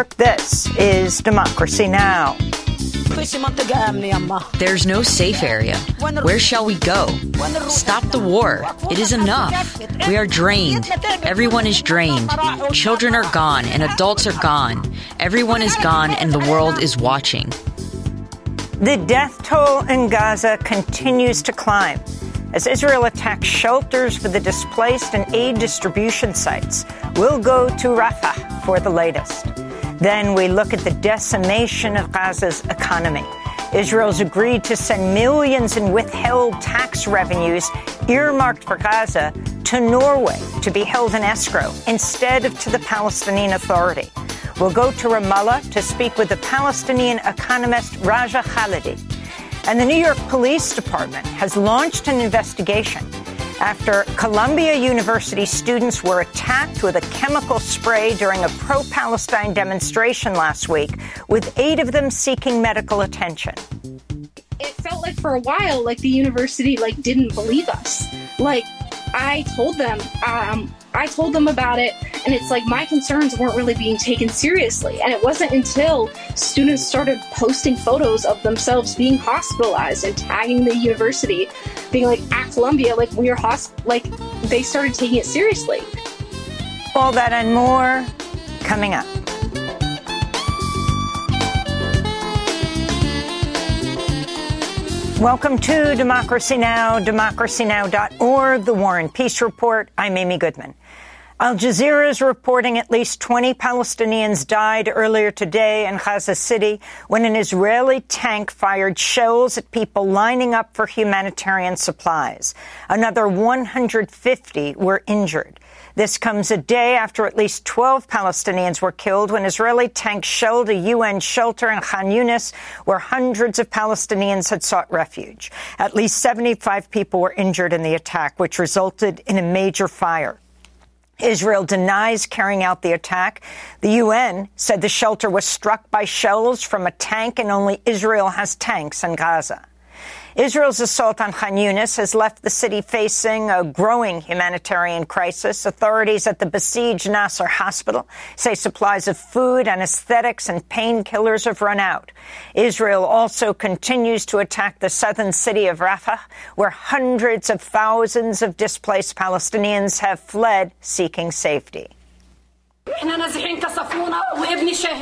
York, this is Democracy Now! There's no safe area. Where shall we go? Stop the war. It is enough. We are drained. Everyone is drained. Children are gone and adults are gone. Everyone is gone and the world is watching. The death toll in Gaza continues to climb as Israel attacks shelters for the displaced and aid distribution sites. We'll go to Rafah for the latest. Then we look at the decimation of Gaza's economy. Israel's agreed to send millions in withheld tax revenues earmarked for Gaza to Norway to be held in escrow instead of to the Palestinian Authority. We'll go to Ramallah to speak with the Palestinian economist Raja Khalidi. And the New York Police Department has launched an investigation after Columbia University students were attacked with a chemical spray during a pro-Palestine demonstration last week, with eight of them seeking medical attention. It felt like for a while, like the university like didn't believe us. Like I told them, um, I told them about it, and it's like my concerns weren't really being taken seriously. And it wasn't until students started posting photos of themselves being hospitalized and tagging the university, being like, at Columbia, like, we are hosp, like, they started taking it seriously. All that and more coming up. Welcome to Democracy Now!, democracynow.org, The War and Peace Report. I'm Amy Goodman. Al Jazeera is reporting at least 20 Palestinians died earlier today in Gaza City when an Israeli tank fired shells at people lining up for humanitarian supplies. Another 150 were injured. This comes a day after at least 12 Palestinians were killed when Israeli tanks shelled a UN shelter in Khan Yunis, where hundreds of Palestinians had sought refuge. At least 75 people were injured in the attack, which resulted in a major fire. Israel denies carrying out the attack. The UN said the shelter was struck by shells from a tank and only Israel has tanks in Gaza. Israel's assault on Khan Yunis has left the city facing a growing humanitarian crisis. Authorities at the besieged Nasser hospital say supplies of food, anesthetics, and painkillers have run out. Israel also continues to attack the southern city of Rafah, where hundreds of thousands of displaced Palestinians have fled seeking safety.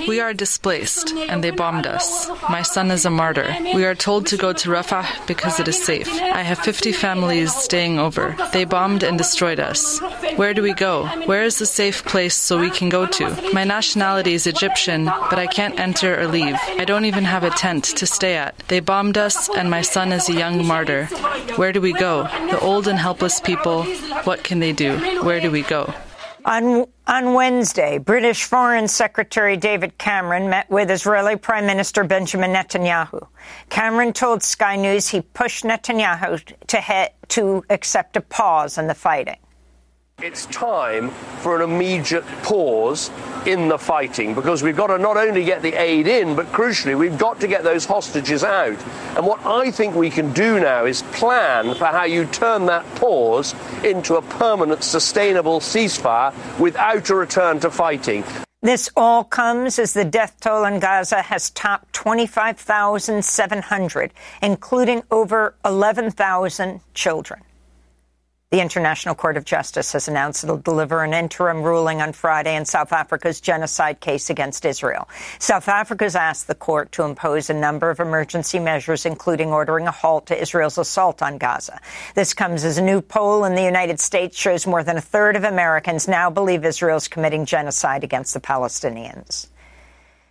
We are displaced, and they bombed us. My son is a martyr. We are told to go to Rafah because it is safe. I have 50 families staying over. They bombed and destroyed us. Where do we go? Where is the safe place so we can go to? My nationality is Egyptian, but I can't enter or leave. I don't even have a tent to stay at. They bombed us, and my son is a young martyr. Where do we go? The old and helpless people, what can they do? Where do we go? On, on Wednesday, British Foreign Secretary David Cameron met with Israeli Prime Minister Benjamin Netanyahu. Cameron told Sky News he pushed Netanyahu to, to accept a pause in the fighting. It's time for an immediate pause in the fighting because we've got to not only get the aid in, but crucially, we've got to get those hostages out. And what I think we can do now is plan for how you turn that pause into a permanent, sustainable ceasefire without a return to fighting. This all comes as the death toll in Gaza has topped 25,700, including over 11,000 children. The International Court of Justice has announced it will deliver an interim ruling on Friday in South Africa's genocide case against Israel. South Africa has asked the court to impose a number of emergency measures, including ordering a halt to Israel's assault on Gaza. This comes as a new poll in the United States shows more than a third of Americans now believe Israel is committing genocide against the Palestinians.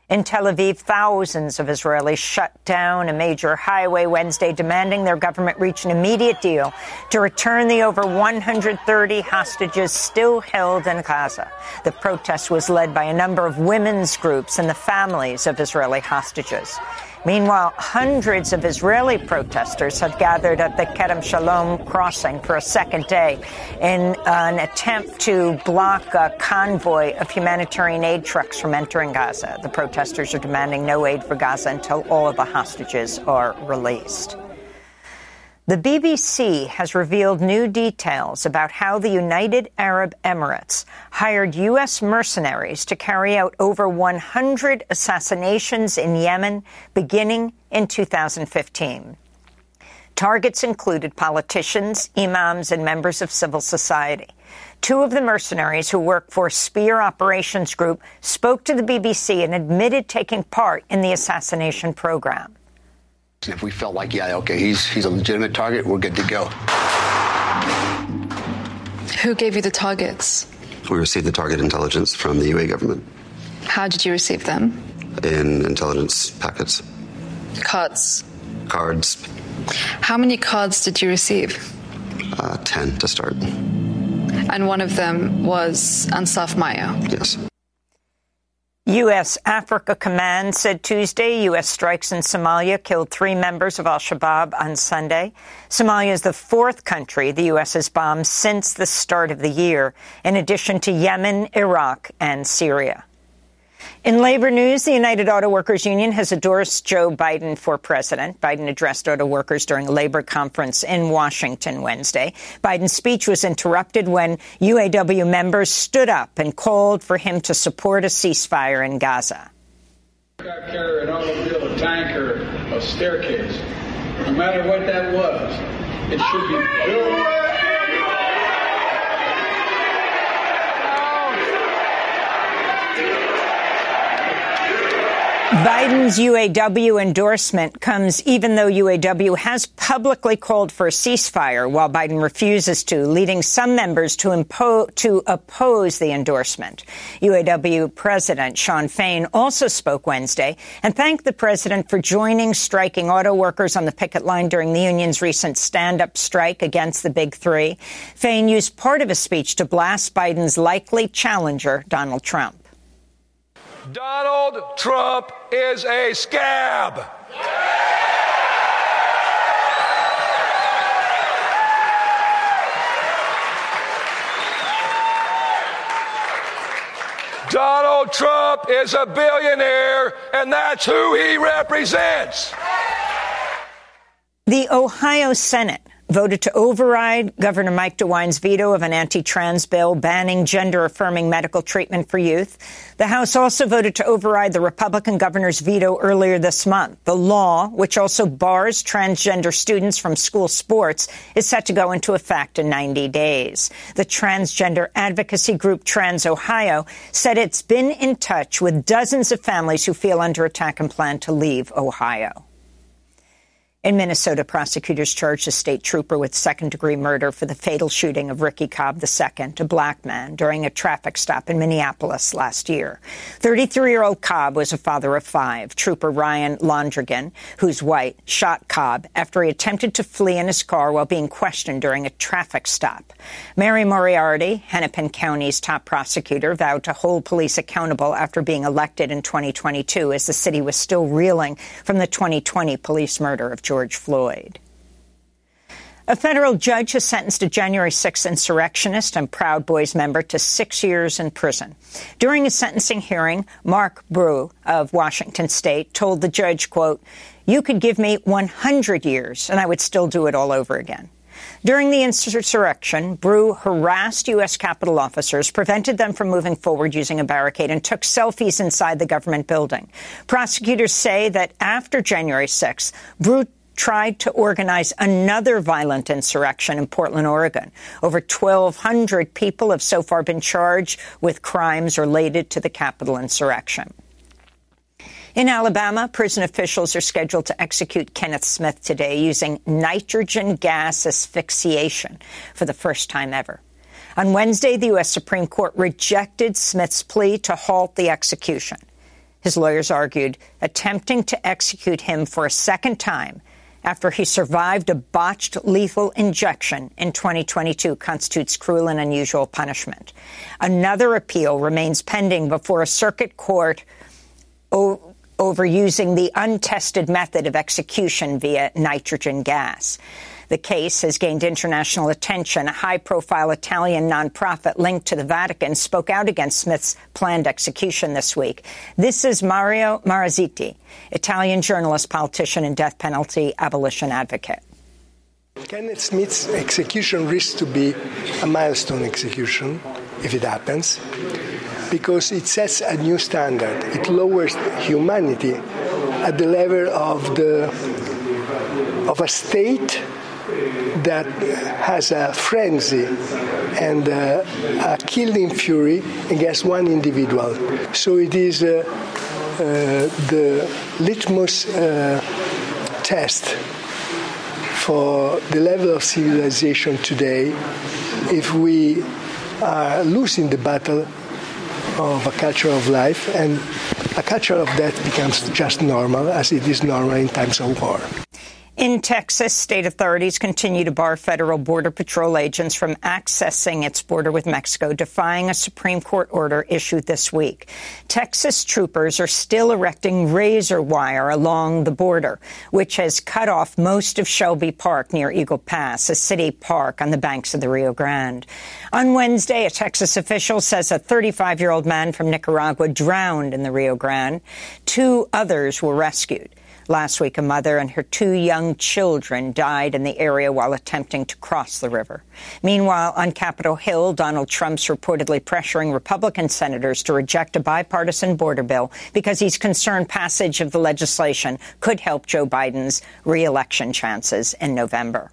In Tel Aviv, thousands of Israelis shut down a major highway Wednesday, demanding their government reach an immediate deal to return the over 130 hostages still held in Gaza. The protest was led by a number of women's groups and the families of Israeli hostages. Meanwhile, hundreds of Israeli protesters have gathered at the Kerem Shalom crossing for a second day in an attempt to block a convoy of humanitarian aid trucks from entering Gaza. The protesters are demanding no aid for Gaza until all of the hostages are released. The BBC has revealed new details about how the United Arab Emirates hired U.S. mercenaries to carry out over 100 assassinations in Yemen beginning in 2015. Targets included politicians, imams, and members of civil society. Two of the mercenaries who work for Spear Operations Group spoke to the BBC and admitted taking part in the assassination program. If we felt like, yeah, okay, he's he's a legitimate target, we're good to go. Who gave you the targets? We received the target intelligence from the UAE government. How did you receive them? In intelligence packets. Cards. Cards. How many cards did you receive? Uh, ten to start. And one of them was Ansaf Mayo. Yes. U.S. Africa Command said Tuesday U.S. strikes in Somalia killed three members of al Shabaab on Sunday. Somalia is the fourth country the U.S. has bombed since the start of the year, in addition to Yemen, Iraq, and Syria. In labor news, the United Auto Workers Union has endorsed Joe Biden for president. Biden addressed auto workers during a labor conference in Washington Wednesday. Biden's speech was interrupted when UAW members stood up and called for him to support a ceasefire in Gaza. I carry an automobile, a tanker, a staircase. No matter what that was, it should be built. Biden's UAW endorsement comes even though UAW has publicly called for a ceasefire, while Biden refuses to, leading some members to, impo- to oppose the endorsement. UAW President Shawn Fain also spoke Wednesday and thanked the president for joining striking auto workers on the picket line during the union's recent stand-up strike against the Big Three. Fain used part of his speech to blast Biden's likely challenger, Donald Trump. Donald Trump is a scab. Donald Trump is a billionaire, and that's who he represents. The Ohio Senate voted to override Governor Mike DeWine's veto of an anti-trans bill banning gender-affirming medical treatment for youth. The House also voted to override the Republican governor's veto earlier this month. The law, which also bars transgender students from school sports, is set to go into effect in 90 days. The transgender advocacy group Trans Ohio said it's been in touch with dozens of families who feel under attack and plan to leave Ohio. In Minnesota, prosecutors charged a state trooper with second degree murder for the fatal shooting of Ricky Cobb II, a black man, during a traffic stop in Minneapolis last year. 33 year old Cobb was a father of five. Trooper Ryan Londregan, who's white, shot Cobb after he attempted to flee in his car while being questioned during a traffic stop. Mary Moriarty, Hennepin County's top prosecutor, vowed to hold police accountable after being elected in 2022 as the city was still reeling from the 2020 police murder of George. George Floyd. A federal judge has sentenced a January 6 insurrectionist and Proud Boys member to six years in prison. During a sentencing hearing, Marc Bru of Washington State told the judge, quote, you could give me 100 years and I would still do it all over again. During the insurrection, Bru harassed U.S. Capitol officers, prevented them from moving forward using a barricade, and took selfies inside the government building. Prosecutors say that after January 6, Bru tried to organize another violent insurrection in Portland, Oregon. Over 1,200 people have so far been charged with crimes related to the Capitol insurrection. In Alabama, prison officials are scheduled to execute Kenneth Smith today using nitrogen gas asphyxiation for the first time ever. On Wednesday, the U.S. Supreme Court rejected Smith's plea to halt the execution. His lawyers argued attempting to execute him for a second time after he survived a botched lethal injection in 2022 constitutes cruel and unusual punishment. Another appeal remains pending before a circuit court over using the untested method of execution via nitrogen gas. The case has gained international attention. A high-profile Italian nonprofit linked to the Vatican spoke out against Smith's planned execution this week. This is Mario Marazziti, Italian journalist, politician, and death penalty abolition advocate. Kenneth Smith's execution risks to be a milestone execution if it happens because it sets a new standard. It lowers humanity at the level of the of a state that has a frenzy and a, a killing fury against one individual. So it is uh, uh, the litmus uh, test for the level of civilization today if we are losing the battle of a culture of life and a culture of death becomes just normal as it is normal in times of war. In Texas, state authorities continue to bar federal Border Patrol agents from accessing its border with Mexico, defying a Supreme Court order issued this week. Texas troopers are still erecting razor wire along the border, which has cut off most of Shelby Park near Eagle Pass, a city park on the banks of the Rio Grande. On Wednesday, a Texas official says a 35 year old man from Nicaragua drowned in the Rio Grande. Two others were rescued. Last week, a mother and her two young children died in the area while attempting to cross the river. Meanwhile, on Capitol Hill, Donald Trump's reportedly pressuring Republican senators to reject a bipartisan border bill because he's concerned passage of the legislation could help Joe Biden's reelection chances in November.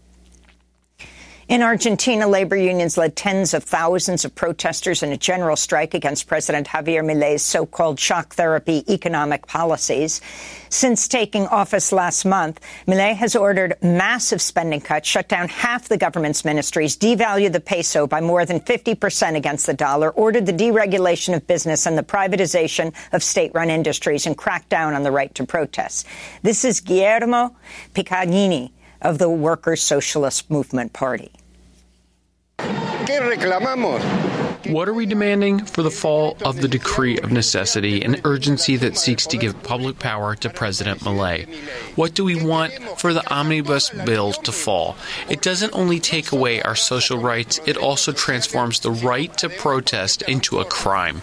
In Argentina, labor unions led tens of thousands of protesters in a general strike against President Javier Milei's so-called shock therapy economic policies. Since taking office last month, Milei has ordered massive spending cuts, shut down half the government's ministries, devalued the peso by more than 50 percent against the dollar, ordered the deregulation of business and the privatization of state-run industries, and cracked down on the right to protest. This is Guillermo Pacagnini of the Workers' Socialist Movement Party. What are we demanding for the fall of the decree of necessity, and urgency that seeks to give public power to President Milei? What do we want for the omnibus bill to fall? It doesn't only take away our social rights, it also transforms the right to protest into a crime.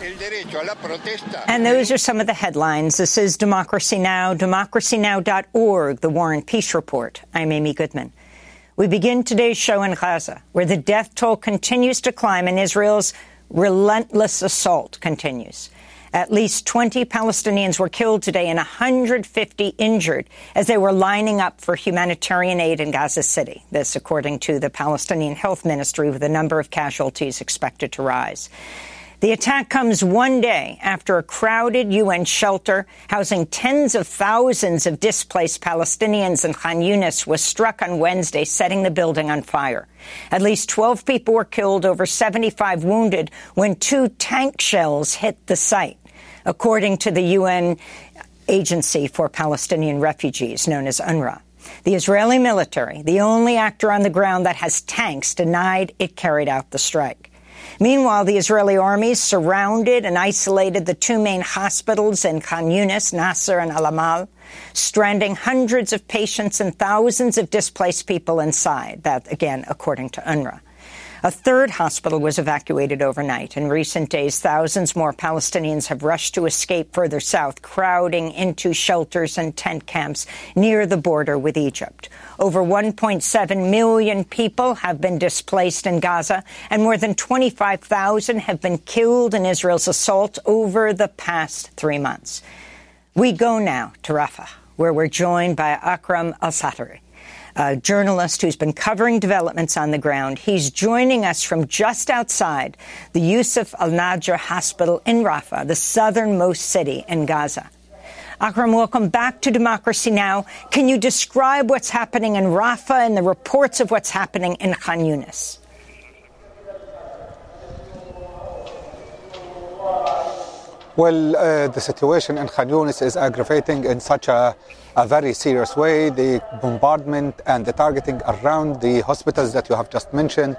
And those are some of the headlines. This is Democracy Now!, democracynow.org, the War and Peace Report. I'm Amy Goodman. We begin today's show in Gaza, where the death toll continues to climb and Israel's relentless assault continues. At least 20 Palestinians were killed today and 150 injured as they were lining up for humanitarian aid in Gaza City. This, according to the Palestinian Health Ministry, with the number of casualties expected to rise. The attack comes one day after a crowded UN shelter housing tens of thousands of displaced Palestinians in Khan Yunis was struck on Wednesday, setting the building on fire. At least 12 people were killed, over 75 wounded when two tank shells hit the site, according to the UN Agency for Palestinian Refugees, known as UNRWA. The Israeli military, the only actor on the ground that has tanks, denied it carried out the strike. Meanwhile, the Israeli army surrounded and isolated the two main hospitals in Khan Yunis, Nasser and Al Amal, stranding hundreds of patients and thousands of displaced people inside. That, again, according to UNRWA. A third hospital was evacuated overnight. In recent days, thousands more Palestinians have rushed to escape further south, crowding into shelters and tent camps near the border with Egypt. Over 1.7 million people have been displaced in Gaza, and more than 25,000 have been killed in Israel's assault over the past three months. We go now to Rafah, where we're joined by Akram Al Satari a journalist who's been covering developments on the ground. He's joining us from just outside the Yusuf Al Najjar Hospital in Rafah, the southernmost city in Gaza. Akram, welcome back to Democracy Now! Can you describe what's happening in Rafah and the reports of what's happening in Khan Yunis? Well, uh, the situation in Khan Yunis is aggravating in such a, a, very serious way. The bombardment and the targeting around the hospitals that you have just mentioned,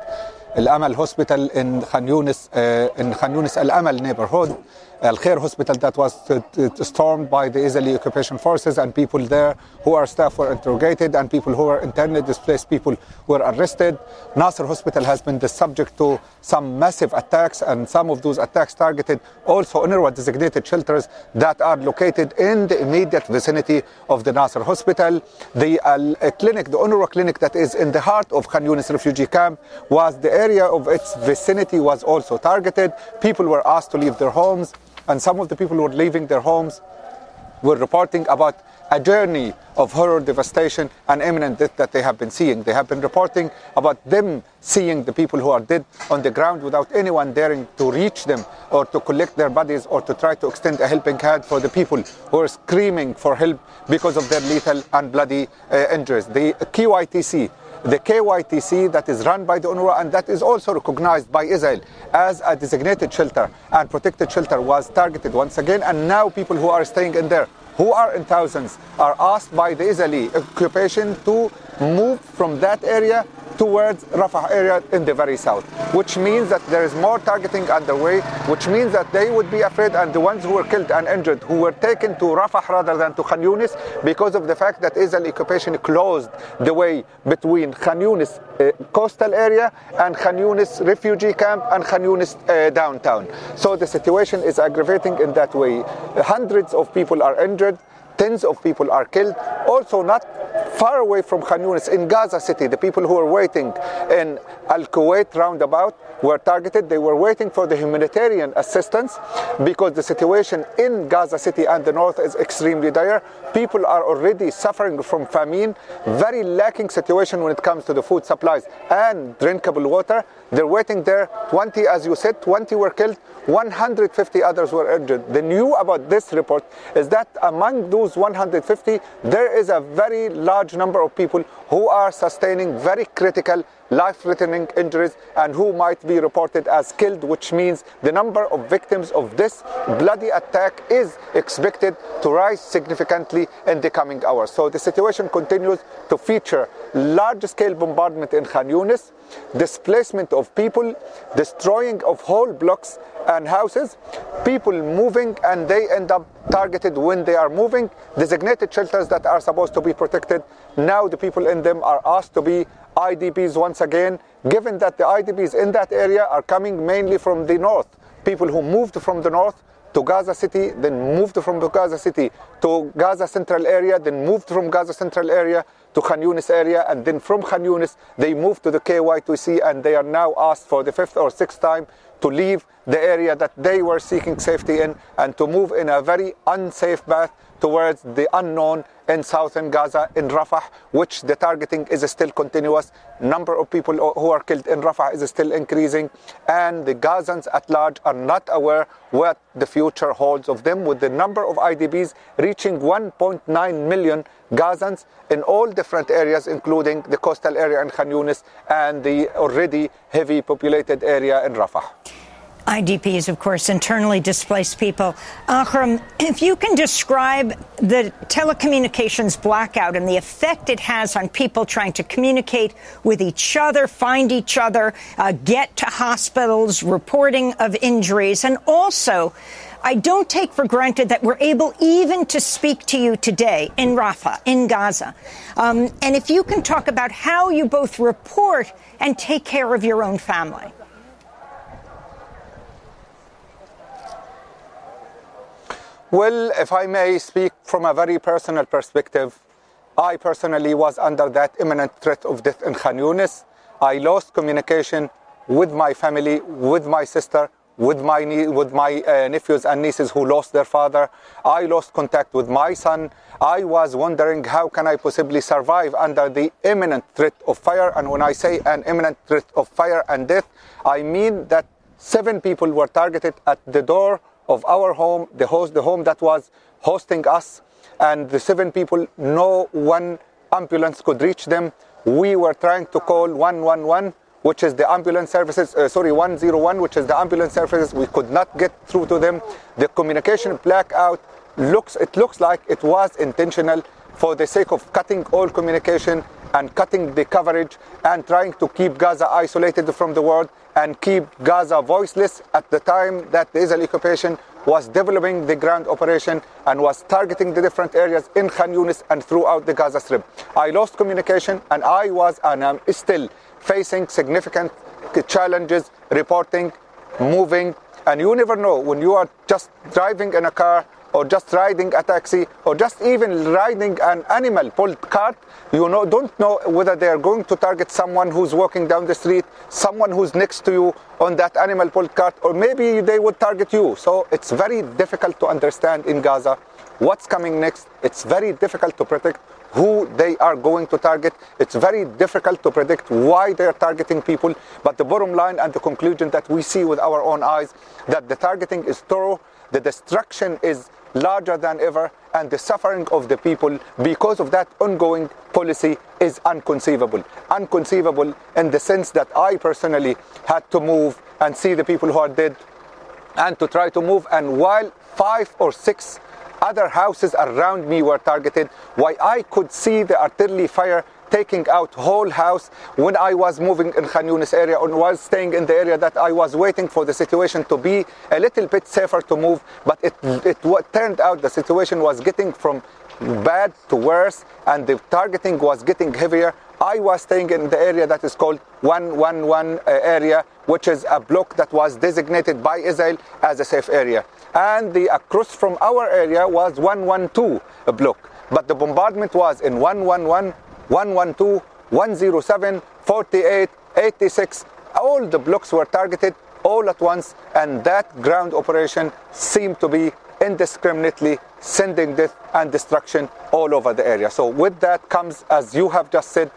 Al Amal Hospital in Khan Yunis, uh, in Khan Yunis Al Amal neighborhood, Al Khair Hospital that was uh, stormed by the Israeli occupation forces, and people there who are staff were interrogated, and people who were internally displaced people were arrested. Nasser Hospital has been the subject to some massive attacks, and some of those attacks targeted also UNRWA designated shelters that are located in the immediate vicinity of the Nasser Hospital. The uh, clinic, the UNRWA clinic that is in the heart of Khan Yunis refugee camp, was the area of its vicinity was also targeted. People were asked to leave their homes and some of the people who were leaving their homes were reporting about a journey of horror, devastation, and imminent death that they have been seeing. They have been reporting about them seeing the people who are dead on the ground without anyone daring to reach them or to collect their bodies or to try to extend a helping hand for the people who are screaming for help because of their lethal and bloody uh, injuries. The KYTC, the KYTC that is run by the UNRWA and that is also recognized by Israel as a designated shelter and protected shelter was targeted once again. And now people who are staying in there who are in thousands are asked by the Israeli occupation to move from that area towards Rafah area in the very south, which means that there is more targeting underway, which means that they would be afraid and the ones who were killed and injured who were taken to Rafah rather than to Khan Yunis because of the fact that Israeli occupation closed the way between Khan Yunis uh, coastal area and Khan Yunis refugee camp and Khan Yunis uh, downtown. So the situation is aggravating in that way. Hundreds of people are injured tens of people are killed. Also, not far away from Khan Yunis in Gaza City, the people who are waiting in Al Kuwait roundabout were targeted. They were waiting for the humanitarian assistance because the situation in Gaza City and the north is extremely dire. People are already suffering from famine, very lacking situation when it comes to the food supplies and drinkable water. They're waiting there. 20, as you said, 20 were killed, 150 others were injured. The new about this report is that among those 150, there is a very large number of people who are sustaining very critical life-threatening injuries and who might be reported as killed, which means the number of victims of this bloody attack is expected to rise significantly in the coming hours. So the situation continues to feature large-scale bombardment in Khan Yunis, displacement of people, destroying of whole blocks and houses, people moving and they end up targeted when they are moving, designated shelters that are supposed to be protected. Now the people in them are asked to be IDPs once again, given that the IDPs in that area are coming mainly from the north. People who moved from the north to Gaza City, then moved from Gaza City to Gaza Central area, then moved from Gaza Central area to Khan Yunis area, and then from Khan Yunis they moved to the KYTC, and they are now asked for the fifth or sixth time to leave the area that they were seeking safety in and to move in a very unsafe path towards the unknown in southern Gaza, in Rafah, which the targeting is still continuous. Number of people who are killed in Rafah is still increasing, and the Gazans at large are not aware what the future holds of them, with the number of IDPs reaching 1.9 million Gazans in all different areas, including the coastal area in Khan Yunis and the already heavy populated area in Rafah. IDPs, of course, internally displaced people. Akram, if you can describe the telecommunications blackout and the effect it has on people trying to communicate with each other, find each other, uh, get to hospitals, reporting of injuries, and also, I don't take for granted that we're able even to speak to you today in Rafah, in Gaza. Um, and if you can talk about how you both report and take care of your own family. Well, if I may speak from a very personal perspective, I personally was under that imminent threat of death in Khan Yunis. I lost communication with my family, with my sister, with my with my uh, nephews and nieces who lost their father. I lost contact with my son. I was wondering how can I possibly survive under the imminent threat of fire. And when I say an imminent threat of fire and death, I mean that seven people were targeted at the door of our home, the host, the home that was hosting us, and the seven people, no one ambulance could reach them. We were trying to call 111, which is the ambulance services, uh, sorry, 101, which is the ambulance services. We could not get through to them. The communication blackout looks, it looks like it was intentional for the sake of cutting all communication and cutting the coverage and trying to keep Gaza isolated from the world and keep Gaza voiceless at the time that the Israeli occupation was developing the ground operation and was targeting the different areas in Khan Yunis and throughout the Gaza Strip. I lost communication and I was and am still facing significant challenges reporting, moving, and you never know when you are just driving in a car or just riding a taxi or just even riding an animal pulled cart you know don't know whether they are going to target someone who's walking down the street someone who's next to you on that animal pulled cart or maybe they would target you. So it's very difficult to understand in gaza what's coming next. It's very difficult to predict who they are going to target. It's very difficult to predict why they are targeting people, but the bottom line and the conclusion that we see with our own eyes that the targeting is thorough, the destruction is larger than ever, and the suffering of the people because of that ongoing policy is unconceivable. Unconceivable in the sense that I personally had to move and see the people who are dead and to try to move, and while five or six other houses around me were targeted. Why I could see the artillery fire taking out whole house when I was moving in Khan Yunis area and was staying in the area that I was waiting for the situation to be a little bit safer to move. But it, it turned out the situation was getting from bad to worse and the targeting was getting heavier. I was staying in the area that is called 111 uh, area, which is a block that was designated by Israel as a safe area. And the across from our area was 112 block. But the bombardment was in 111, 112, 107, 48, 86. All the blocks were targeted all at once, and that ground operation seemed to be indiscriminately sending death and destruction all over the area. So, with that comes, as you have just said,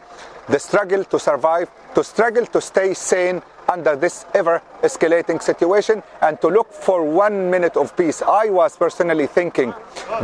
the struggle to survive, to struggle to stay sane under this ever escalating situation and to look for one minute of peace. I was personally thinking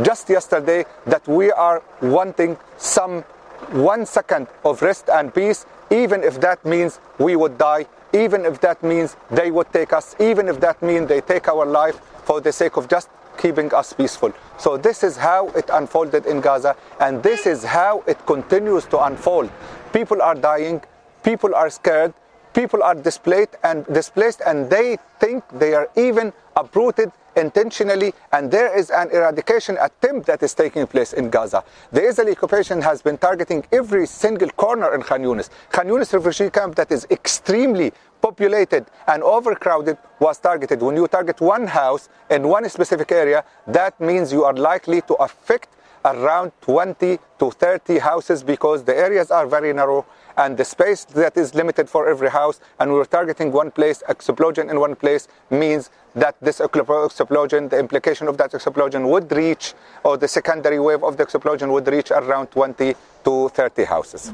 just yesterday that we are wanting some one second of rest and peace, even if that means we would die, even if that means they would take us, even if that means they take our life for the sake of just keeping us peaceful. So this is how it unfolded in Gaza, and this is how it continues to unfold. People are dying, people are scared, people are displaced and displaced, and they think they are even uprooted intentionally, and there is an eradication attempt that is taking place in Gaza. The Israeli occupation has been targeting every single corner in Khan Yunis. Khan Yunis refugee camp that is extremely populated and overcrowded was targeted. When you target one house in one specific area, that means you are likely to affect around 20 to 30 houses because the areas are very narrow and the space that is limited for every house and we're targeting one place explosion in one place means that this explosion the implication of that explosion would reach or the secondary wave of the explosion would reach around 20 to 30 houses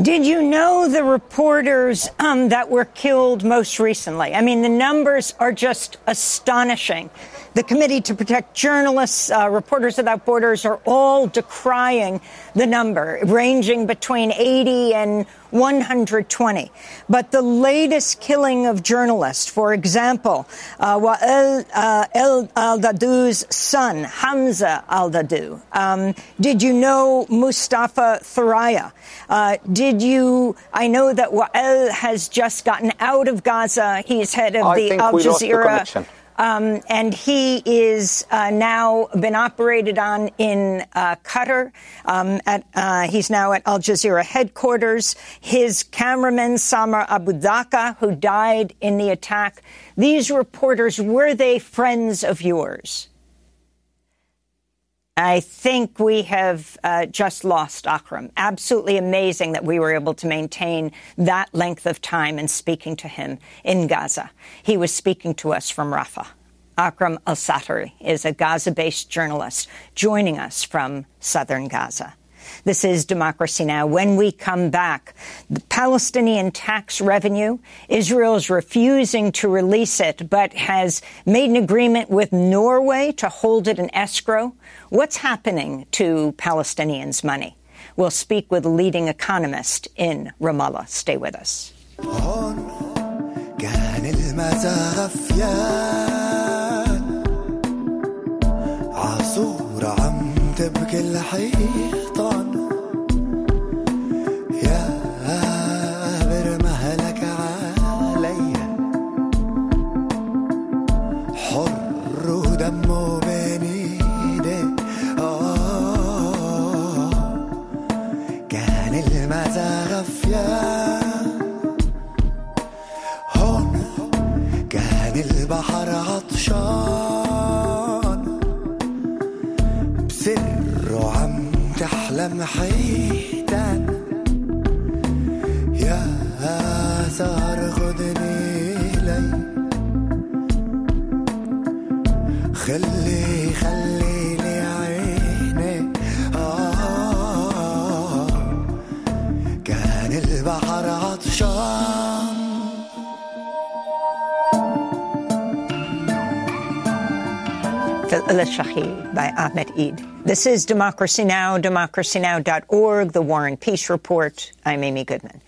did you know the reporters um, that were killed most recently? I mean, the numbers are just astonishing. The Committee to Protect Journalists, uh, Reporters Without Borders are all decrying the number, ranging between 80 and 120. But the latest killing of journalists, for example, uh, Wael uh, El son, Hamza Al Dahdouh. Um, did you know Mustafa Thuraya? Uh, did you? I know that Wael has just gotten out of Gaza. He's head of I the Al Jazeera. Um, and he is uh, now been operated on in uh, Qatar. Um, at, uh, he's now at Al Jazeera headquarters. His cameraman Samer Abu Daqqa, who died in the attack. These reporters were they friends of yours? I think we have uh, just lost Akram. Absolutely amazing that we were able to maintain that length of time in speaking to him in Gaza. He was speaking to us from Rafah. Akram al Satari is a Gaza based journalist joining us from southern Gaza. This is Democracy Now! When we come back, the Palestinian tax revenue, Israel is refusing to release it, but has made an agreement with Norway to hold it in escrow. What's happening to Palestinians' money? We'll speak with a leading economist in Ramallah. Stay with us. عصورة عم تبكي الحيطان thought نحيتك. يا ثار غير El Shahid by Ahmed Eid. This is Democracy Now!, democracynow.org, The War and Peace Report. I'm Amy Goodman.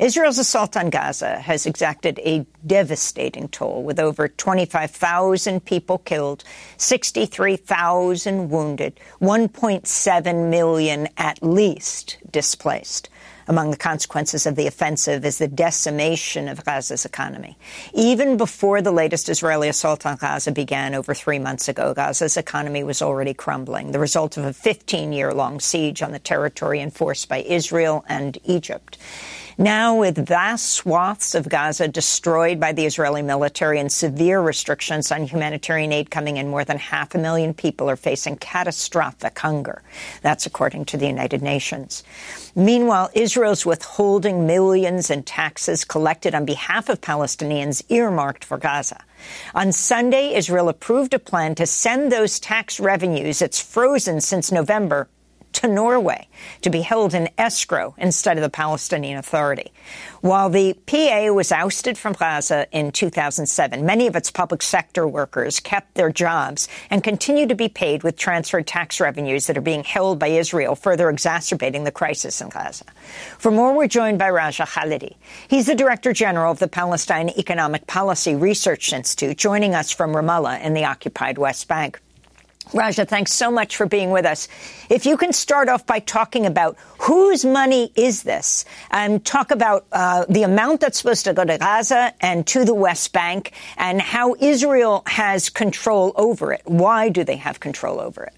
Israel's assault on Gaza has exacted a devastating toll, with over 25,000 people killed, 63,000 wounded, 1.7 million at least displaced. Among the consequences of the offensive is the decimation of Gaza's economy. Even before the latest Israeli assault on Gaza began over three months ago, Gaza's economy was already crumbling, the result of a 15-year-long siege on the territory enforced by Israel and Egypt. Now, with vast swaths of Gaza destroyed by the Israeli military and severe restrictions on humanitarian aid coming in, more than half a million people are facing catastrophic hunger. That's according to the United Nations. Meanwhile, Israel's withholding millions in taxes collected on behalf of Palestinians earmarked for Gaza. On Sunday, Israel approved a plan to send those tax revenues, it's frozen since November, to Norway to be held in escrow instead of the Palestinian Authority. While the PA was ousted from Gaza in 2007, many of its public sector workers kept their jobs and continue to be paid with transferred tax revenues that are being held by Israel, further exacerbating the crisis in Gaza. For more, we're joined by Raja Khalidi. He's the Director General of the Palestine Economic Policy Research Institute, joining us from Ramallah in the occupied West Bank. Raja, thanks so much for being with us. If you can start off by talking about whose money is this, and talk about uh, the amount that's supposed to go to Gaza and to the West Bank, and how Israel has control over it. Why do they have control over it?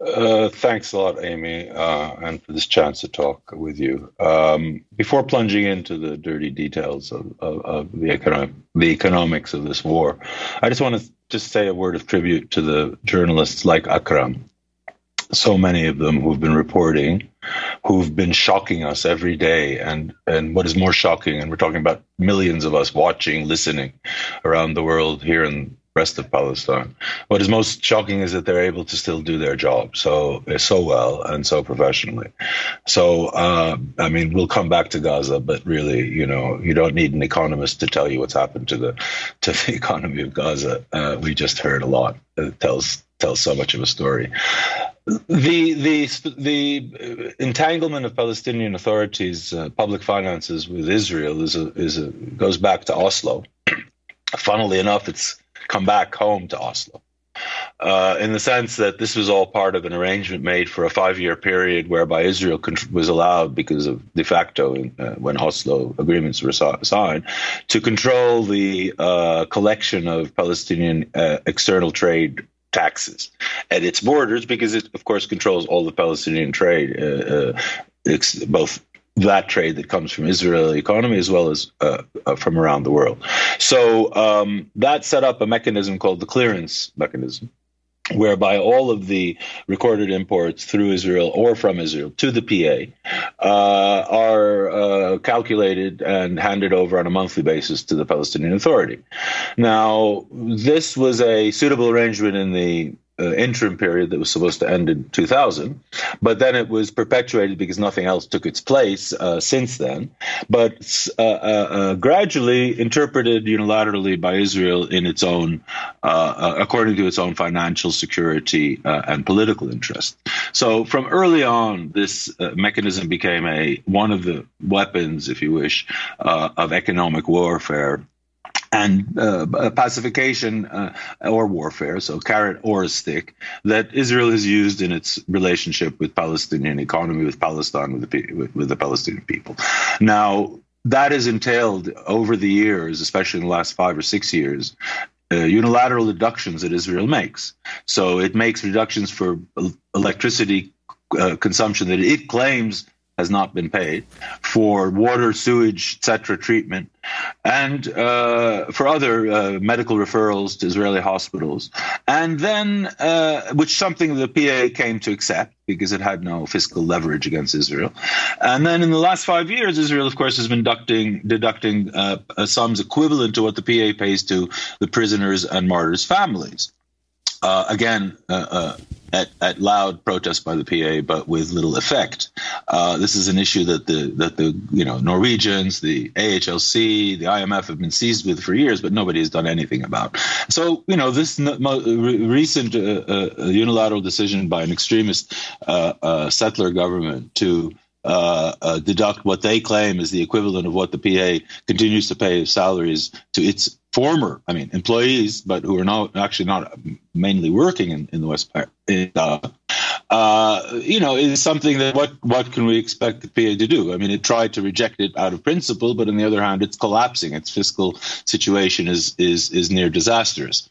Uh, thanks a lot, Amy, uh, and for this chance to talk with you. Um, before plunging into the dirty details of, of, of the, the economics of this war, I just want to just say a word of tribute to the journalists like Akram. So many of them who've been reporting, who've been shocking us every day, and and what is more shocking, and we're talking about millions of us watching, listening around the world here in rest of Palestine. What is most shocking is that they're able to still do their job so so well and so professionally. So uh, I mean, we'll come back to Gaza, but really, you know, you don't need an economist to tell you what's happened to the to the economy of Gaza. Uh, we just heard a lot. It tells tells so much of a story. The the the entanglement of Palestinian authorities' uh, public finances with Israel is a, is a, goes back to Oslo. Funnily enough, it's come back home to Oslo. Uh, in the sense that this was all part of an arrangement made for a five-year period whereby Israel was allowed, because of de facto, uh, when Oslo agreements were signed, to control the uh, collection of Palestinian uh, external trade taxes at its borders, because it, of course, controls all the Palestinian trade, uh, uh, both that trade that comes from Israeli economy as well as uh, uh, from around the world. So um, that set up a mechanism called the clearance mechanism, whereby all of the recorded imports through Israel or from Israel to the PA uh, are uh, calculated and handed over on a monthly basis to the Palestinian Authority. Now, this was a suitable arrangement in the uh, interim period that was supposed to end in 2000, but then it was perpetuated because nothing else took its place uh, since then. But uh, uh, uh gradually interpreted unilaterally by Israel in its own, uh, according to its own financial security and political interest. So from early on, this mechanism became a one of the weapons, if you wish, of economic warfare and uh, pacification uh, or warfare, so carrot or a stick, that Israel has used in its relationship with Palestinian economy, with Palestine, with the, with, the Palestinian people. Now, that has entailed over the years, especially in the last five or six years, uh, unilateral deductions that Israel makes. So it makes reductions for electricity uh, consumption that it claims has not been paid for water, sewage, etc. treatment, and uh, for other uh, medical referrals to Israeli hospitals, and then uh, which something the PA came to accept because it had no fiscal leverage against Israel, and then in the last five years, Israel, of course, has been deducting deducting uh, sums equivalent to what the PA pays to the prisoners and martyrs' families. Uh, again, uh, uh, at, at, loud protest by the PA, but with little effect. Uh, this is an issue that the that the you know Norwegians, the AHLC, the IMF have been seized with for years, but nobody has done anything about. So you know this recent uh, uh, unilateral decision by an extremist settler government to uh, uh, deduct what they claim is the equivalent of what the PA continues to pay salaries to its former, I mean, employees, but who are not actually not mainly working in, in the West Bank. Uh, uh, you know, is something that what what can we expect the PA to do? I mean, it tried to reject it out of principle, but on the other hand, it's collapsing. Its fiscal situation is is is near disastrous.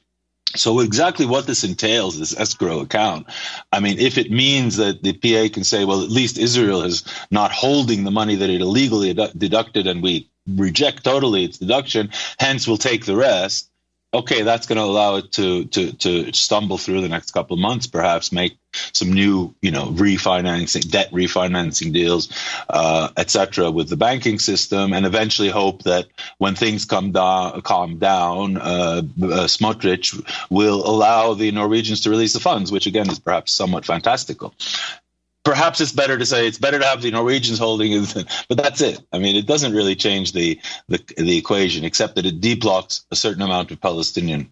So exactly what this entails, this escrow account. I mean, if it means that the PA can say, well, at least Israel is not holding the money that it illegally deducted and we reject totally its deduction, hence we'll take the rest okay, that's going to allow it to to to stumble through the next couple of months, perhaps make some new, you know, refinancing, debt refinancing deals, uh, etc., with the banking system, and eventually hope that when things come down, calm down, uh, uh, Smotrich will allow the Norwegians to release the funds, which again is perhaps somewhat fantastical perhaps it's better to say it's better to have the Norwegians holding it, but that's it. I mean, it doesn't really change the, the, the equation, except that it deblocks a certain amount of Palestinian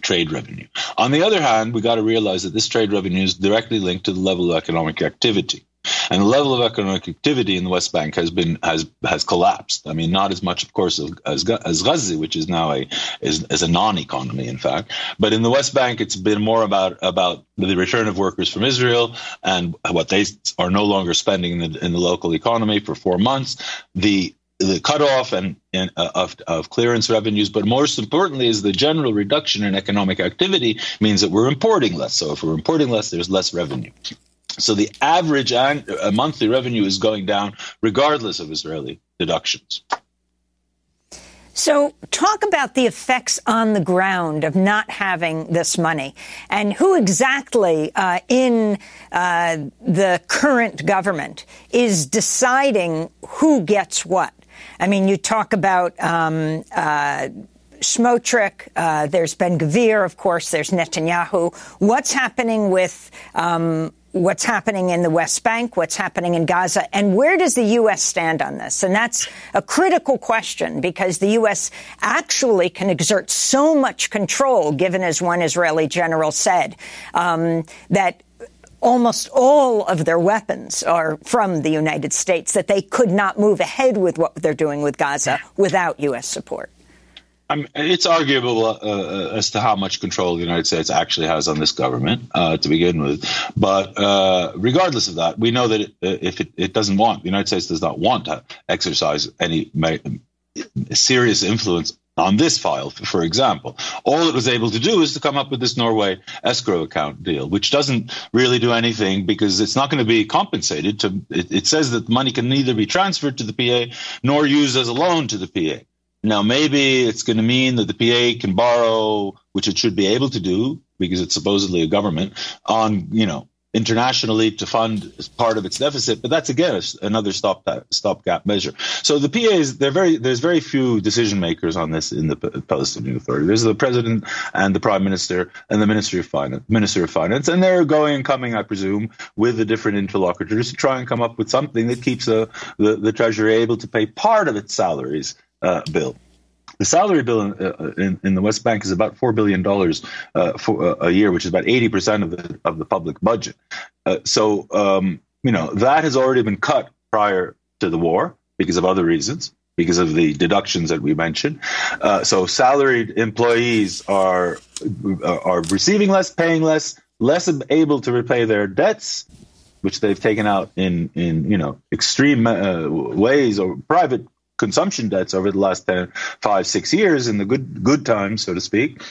trade revenue. On the other hand, we got to realize that this trade revenue is directly linked to the level of economic activity. And the level of economic activity in the West Bank has been has has collapsed. I mean, not as much, of course, as as Gaza, which is now a is, is a non-economy, in fact. But in the West Bank, it's been more about about the return of workers from Israel and what they are no longer spending in the in the local economy for four months. The the cutoff and, and uh, of, of clearance revenues, but most importantly is the general reduction in economic activity means that we're importing less. So if we're importing less, there's less revenue. So the average uh, monthly revenue is going down regardless of Israeli deductions. So, talk about the effects on the ground of not having this money and who exactly uh, in uh, the current government is deciding who gets what. I mean, you talk about um, uh, uh, there's Ben Gvir, of course, there's Netanyahu. What's happening with um, what's happening in the West Bank, what's happening in Gaza, and where does the U.S. stand on this? And that's a critical question because the U.S. actually can exert so much control, given as one Israeli general said, um, that almost all of their weapons are from the United States, that they could not move ahead with what they're doing with Gaza without U.S. support. I mean, it's arguable uh, uh, as to how much control the United States actually has on this government uh, to begin with. But uh, regardless of that, we know that it, uh, if it, it, doesn't want, the United States does not want to exercise any serious influence on this file, for example. All it was able to do is to come up with this Norway escrow account deal, which doesn't really do anything because it's not going to be compensated. To it, it says that the money can neither be transferred to the PA nor used as a loan to the PA. Now, maybe it's going to mean that the PA can borrow, which it should be able to do because it's supposedly a government, on you know internationally to fund part of its deficit. But that's again another stop uh, stopgap measure. So the PAs, very there's very few decision makers on this in the Palestinian Authority. There's the president and the prime minister and the ministry of finance, minister of finance, and they're going and coming, I presume, with the different interlocutors to try and come up with something that keeps the, the, the treasury able to pay part of its salaries uh, bill. The salary bill in, uh, in, in, the West Bank is about four billion dollars uh, for uh, a year, which is about eighty percent of the of the public budget. Uh, so um, you know that has already been cut prior to the war because of other reasons, because of the deductions that we mentioned. So salaried employees are are receiving less, paying less, less able to repay their debts, which they've taken out in in you know extreme uh, ways or private consumption debts over the last 10, five, six years in the good good times, so to speak.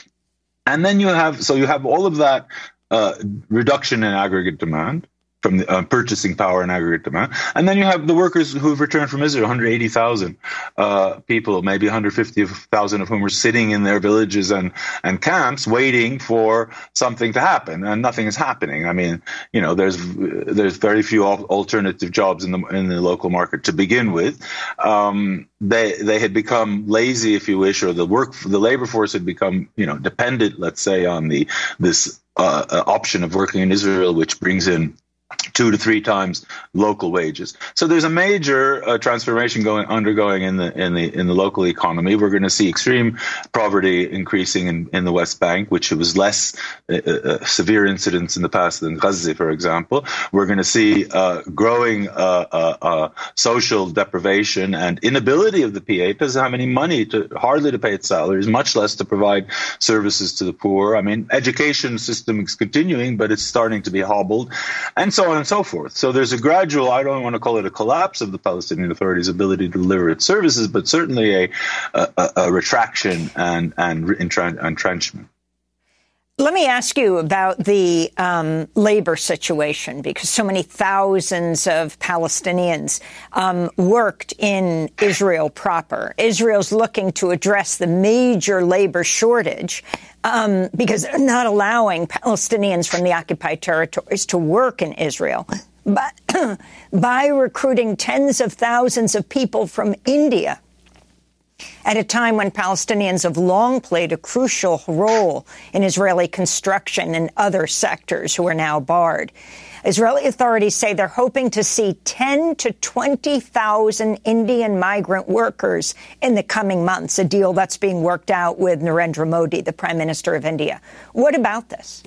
And then you have so you have all of that uh, reduction in aggregate demand from the uh, purchasing power and aggregate demand. And then you have the workers who've returned from Israel, 180,000 uh, people, maybe 150,000 of whom are sitting in their villages and, and camps waiting for something to happen, and nothing is happening. I mean, you know, there's there's very few alternative jobs in the in the local market to begin with. Um, they they had become lazy, if you wish, or the work the labor force had become you know dependent, let's say, on the this uh, uh option of working in Israel, which brings in two to three times local wages. So there's a major uh, transformation going undergoing in the in the in the local economy. We're going to see extreme poverty increasing in, in the West Bank, which was less uh, uh, uh severe incidents in the past than Gaza, for example. We're going to see uh, growing uh, social deprivation and inability of the PA doesn't have any money to hardly to pay its salaries, much less to provide services to the poor. I mean, education system is continuing, but it's starting to be hobbled, and so on and so forth. So there's a gradual, I don't want to call it a collapse of the Palestinian Authority's ability to deliver its services, but certainly a, a, a retraction and, and entrenchment. Let me ask you about the um, labor situation because so many thousands of Palestinians um, worked in Israel proper. Israel's looking to address the major labor shortage um, because they're not allowing Palestinians from the occupied territories to work in Israel. But by recruiting tens of thousands of people from India at a time when Palestinians have long played a crucial role in Israeli construction and other sectors who are now barred. Israeli authorities say they're hoping to see 10 to 20,000 Indian migrant workers in the coming months, a deal that's being worked out with Narendra Modi, the Prime Minister of India. What about this?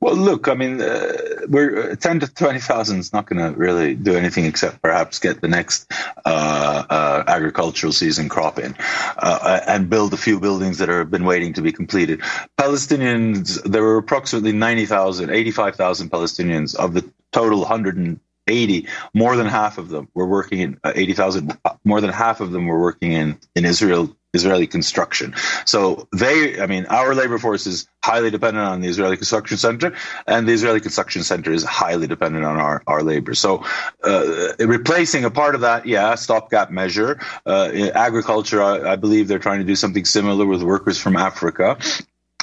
Well, look, I mean, uh, we're uh, ten to twenty thousand is not going to really do anything except perhaps get the next uh, uh, agricultural season crop in uh, and build a few buildings that have been waiting to be completed. Palestinians, there were approximately 90,000, 85,000 Palestinians of the total 180. More than half of them were working in uh, 80,000. More than half of them were working in in Israel Israeli construction. So they, I mean, our labor force is highly dependent on the Israeli Construction Center, and the Israeli Construction Center is highly dependent on our, our labor. So uh, replacing a part of that, yeah, stopgap measure. Uh, agriculture, I, I believe they're trying to do something similar with workers from Africa.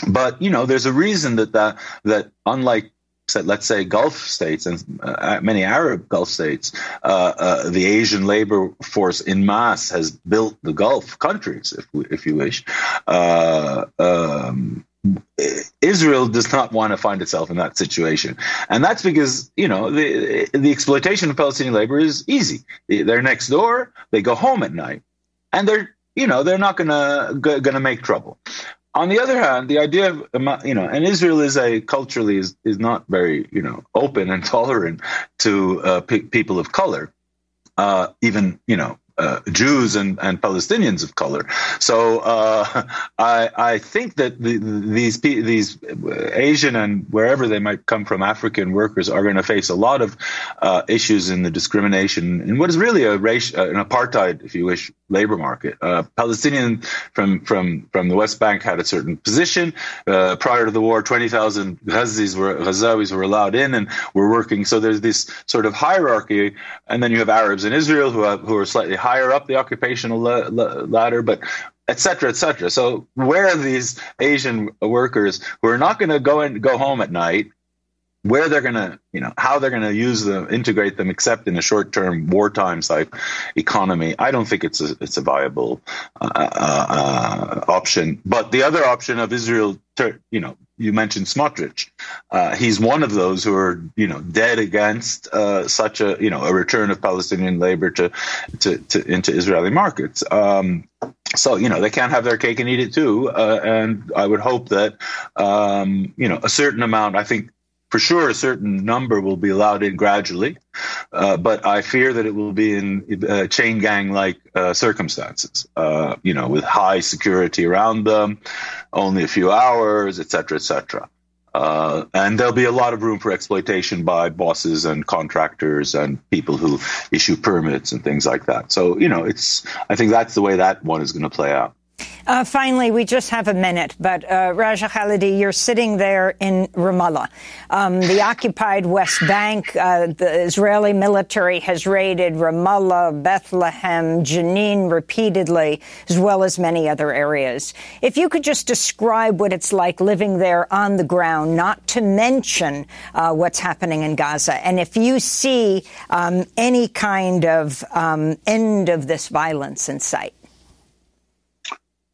But you know, there's a reason that that that unlike let's say Gulf states and uh, many Arab Gulf states, uh, uh, the Asian labor force in mass has built the Gulf countries, if if you wish. Uh, um, Israel does not want to find itself in that situation, and that's because you know the the exploitation of Palestinian labor is easy. They're next door. They go home at night, and they're you know they're not gonna gonna make trouble. On the other hand, the idea of you know, and Israel is a culturally is, is not very you know open and tolerant to uh, pe- people of color, uh, even you know uh, Jews and, and Palestinians of color. So uh, I, I think that the, these these Asian and wherever they might come from, African workers are going to face a lot of uh, issues in the discrimination in what is really a race, uh, an apartheid, if you wish, labor market. Uh, Palestinian from from from the West Bank had a certain position uh, prior to the war. Twenty thousand Ghazis were Ghazawis were allowed in and were working. So there's this sort of hierarchy, and then you have Arabs in Israel who have, who are slightly higher up the occupational la- la- ladder, but et cetera, et cetera. So where are these Asian workers who are not going to go and go home at night where they're going to, you know, how they're going to use them, integrate them, except in a short-term wartime type economy. I don't think it's a it's a viable uh, uh, uh option. But the other option of Israel, you know, you mentioned Smotrich. Uh, he's one of those who are, you know, dead against uh, such a, you know, a return of Palestinian labor to, to, to into Israeli markets. Um, so you know they can't have their cake and eat it too, uh, and I would hope that um, you know a certain amount. I think for sure a certain number will be allowed in gradually, uh, but I fear that it will be in uh, chain gang like uh, circumstances, uh, you know, with high security around them, only a few hours, et cetera, et cetera. Uh, and there'll be a lot of room for exploitation by bosses and contractors and people who issue permits and things like that. So, you know, it's, I think that's the way that one is going to play out. Uh, finally, we just have a minute, but uh, Raja Khalidi, you're sitting there in Ramallah. Um, the occupied West Bank, uh, the Israeli military has raided Ramallah, Bethlehem, Jenin repeatedly, as well as many other areas. If you could just describe what it's like living there on the ground, not to mention uh, what's happening in Gaza, and if you see um, any kind of um, end of this violence in sight.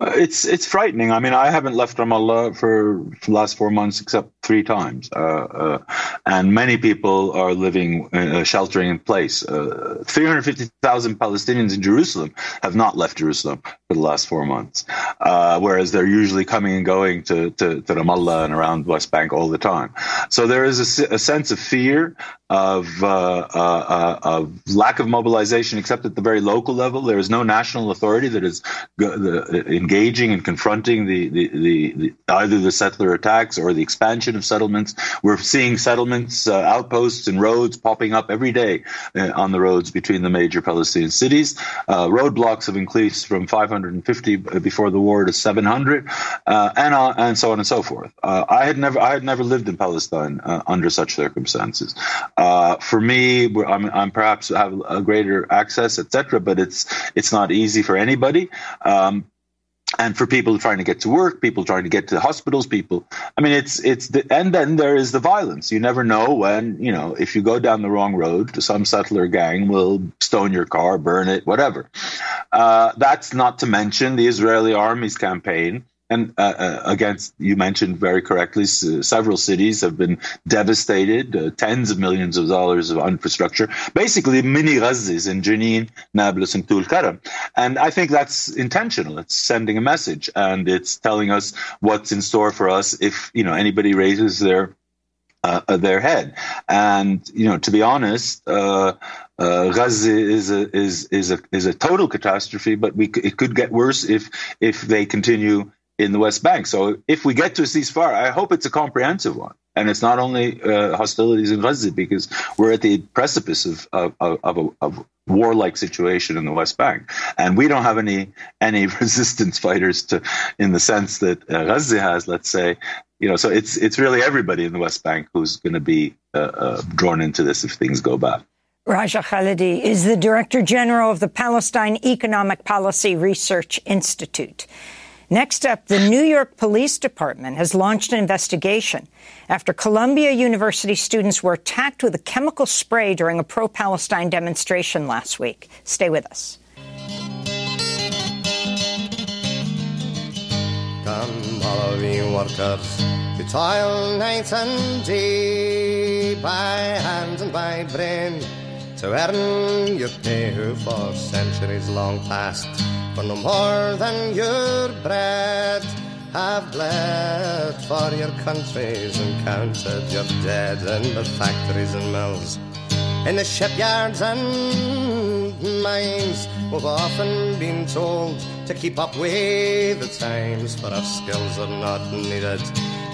It's it's frightening. I mean, I haven't left Ramallah for, for the last four months except three times, uh, uh, and many people are living uh, sheltering in place. Uh, three hundred fifty thousand Palestinians in Jerusalem have not left Jerusalem for the last four months, uh, whereas they're usually coming and going to, to, to Ramallah and around West Bank all the time. So there is a, a sense of fear of, uh, uh, of lack of mobilization, except at the very local level. There is no national authority that is engaging and confronting the, the, the, the, either the settler attacks or the expansion of settlements. We're seeing settlements, uh, outposts, and roads popping up every day uh, on the roads between the major Palestinian cities. Uh, roadblocks have increased from 550 before the war to 700, and and so on and so forth. I had never I had never lived in Palestine under such circumstances. Uh, for me, I'm, I'm, perhaps have a greater access, etc. But it's it's not easy for anybody. Um, and for people trying to get to work, people trying to get to the hospitals, people. I mean, it's it's the, and then there is the violence. You never know when you know if you go down the wrong road, some settler gang will stone your car, burn it, whatever. Uh, that's not to mention the Israeli army's campaign and uh, uh, against you mentioned very correctly, several cities have been devastated, uh, tens of millions of dollars of infrastructure, basically mini Ghazis in Jenin, Nablus, and Tulkarm. And I think that's intentional. It's sending a message, and it's telling us what's in store for us if you know anybody raises their uh, uh their head. And you know, to be honest, uh, uh, Gaza is a is is a is a total catastrophe. But we it could get worse if if they continue in the West Bank. So if we get to a ceasefire, I hope it's a comprehensive one. And it's not only uh, hostilities in Gaza, because we're at the precipice of, of, of, a, of warlike situation in the West Bank, and we don't have any any resistance fighters to, in the sense that uh, Gaza has. Let's say, you know, so it's it's really everybody in the West Bank who's going to be uh, uh, drawn into this if things go bad. Raja Khalidi is the Director General of the Palestine Economic Policy Research Institute. Next up, the New York Police Department has launched an investigation after Columbia University students were attacked with a chemical spray during a pro Palestine demonstration last week. Stay with us. Come, all of you workers, to toil night and day, by hand and by brain, to earn your pay who for centuries long past for no more than your bread have bled for your countries and counted your dead in the factories and mills, in the shipyards and mines. We've often been told to keep up with the times, but our skills are not needed.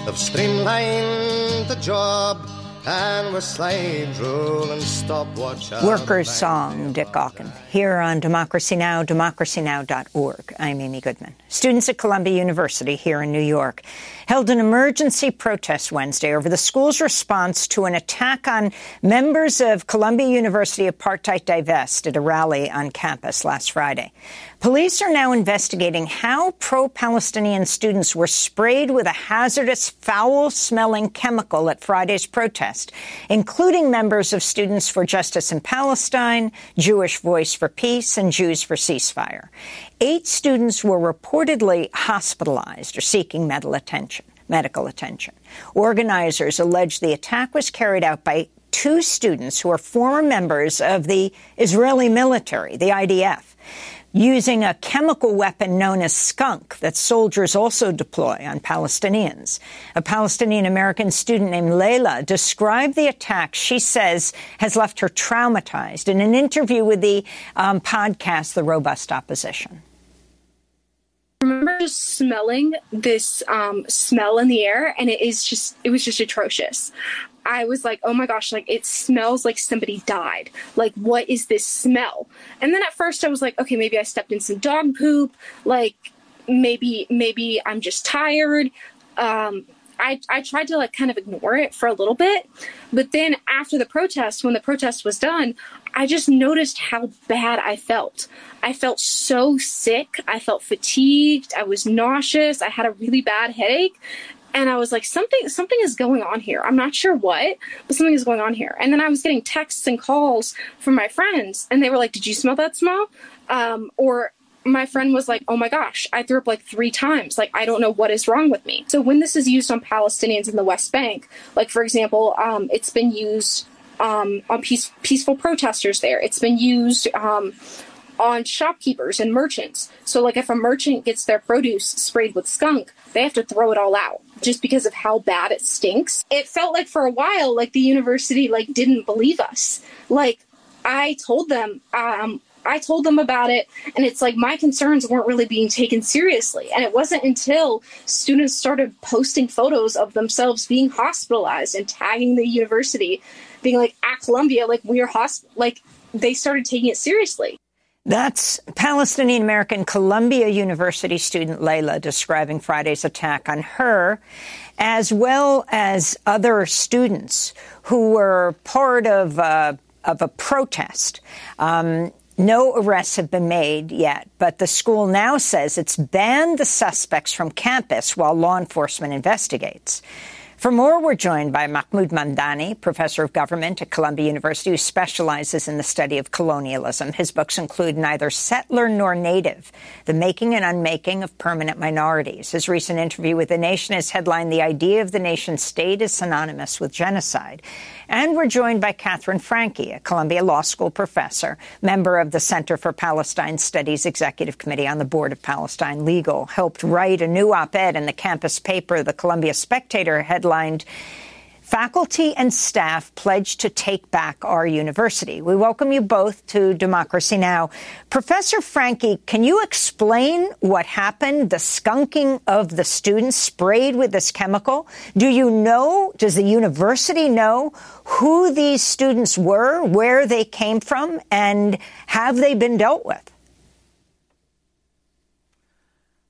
They've streamlined the job and we slide rule and stopwatch. Workers' Song, Dick Gaughan, here on Democracy Now!, democracynow.org. I'm Amy Goodman. Students at Columbia University here in New York held an emergency protest Wednesday over the school's response to an attack on members of Columbia University apartheid divest at a rally on campus last Friday. Police are now investigating how pro-Palestinian students were sprayed with a hazardous, foul-smelling chemical at Friday's protest, including members of Students for Justice in Palestine, Jewish Voice for Peace, and Jews for Ceasefire. Eight students were reportedly hospitalized or seeking medical attention. Medical attention. Organizers allege the attack was carried out by two students who are former members of the Israeli military, the IDF using a chemical weapon known as skunk that soldiers also deploy on Palestinians. A Palestinian American student named Layla described the attack she says has left her traumatized in an interview with the um, podcast, The Robust Opposition. I remember just smelling this um, smell in the air, and it is just, it was just atrocious. I was like, oh my gosh, like it smells like somebody died. Like, what is this smell? And then at first I was like, okay, maybe I stepped in some dog poop. Like, maybe maybe I'm just tired. Um, I, I tried to like kind of ignore it for a little bit. But then after the protest, when the protest was done, I just noticed how bad I felt. I felt so sick. I felt fatigued. I was nauseous. I had a really bad headache. And I was like, something, something is going on here. I'm not sure what, but something is going on here. And then I was getting texts and calls from my friends, and they were like, "Did you smell that smell?" Um, or my friend was like, oh my gosh, I threw up like three times. Like, I don't know what is wrong with me. So, when this is used on Palestinians in the West Bank, like, for example, um, it's been used um, on peace, peaceful protesters there, it's been used um, on shopkeepers and merchants. So, like, if a merchant gets their produce sprayed with skunk, they have to throw it all out just because of how bad it stinks. It felt like for a while, like the university like didn't believe us. Like I told them, um, I told them about it, and it's like my concerns weren't really being taken seriously. And it wasn't until students started posting photos of themselves being hospitalized and tagging the university, being like, at Columbia, like, we are hosp, like, they started taking it seriously. That's Palestinian American Columbia University student Layla describing Friday's attack on her, as well as other students who were part of, uh, of a protest. Um, no arrests have been made yet, but the school now says it's banned the suspects from campus while law enforcement investigates. For more, we're joined by Mahmood Mamdani, professor of government at Columbia University, who specializes in the study of colonialism. His books include Neither Settler Nor Native, The Making and Unmaking of Permanent Minorities. His recent interview with The Nation has headlined The Idea of the Nation State is Synonymous with Genocide. And we're joined by Katherine Franke, a Columbia Law School professor, member of the Center for Palestine Studies Executive Committee on the Board of Palestine Legal, helped write a new op-ed in the campus paper, The Columbia Spectator, headlined Faculty and staff pledged to take back our university. We welcome you both to Democracy Now! Professor Franke, can you explain what happened, the skunking of the students sprayed with this chemical? Do you know, does the university know who these students were, where they came from, and have they been dealt with?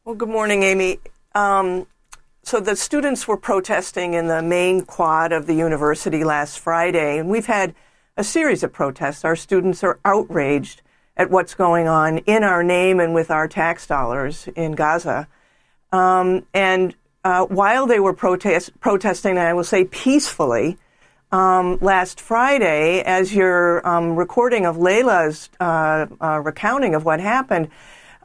Well, good morning, Amy. Um, so the students were protesting in the main quad of the university last Friday, and we've had a series of protests. Our students are outraged at what's going on in our name and with our tax dollars in Gaza. Um, and uh, while they were protest- protesting, and I will say peacefully, um, last Friday, as your um, recording of Layla's uh, uh, recounting of what happened,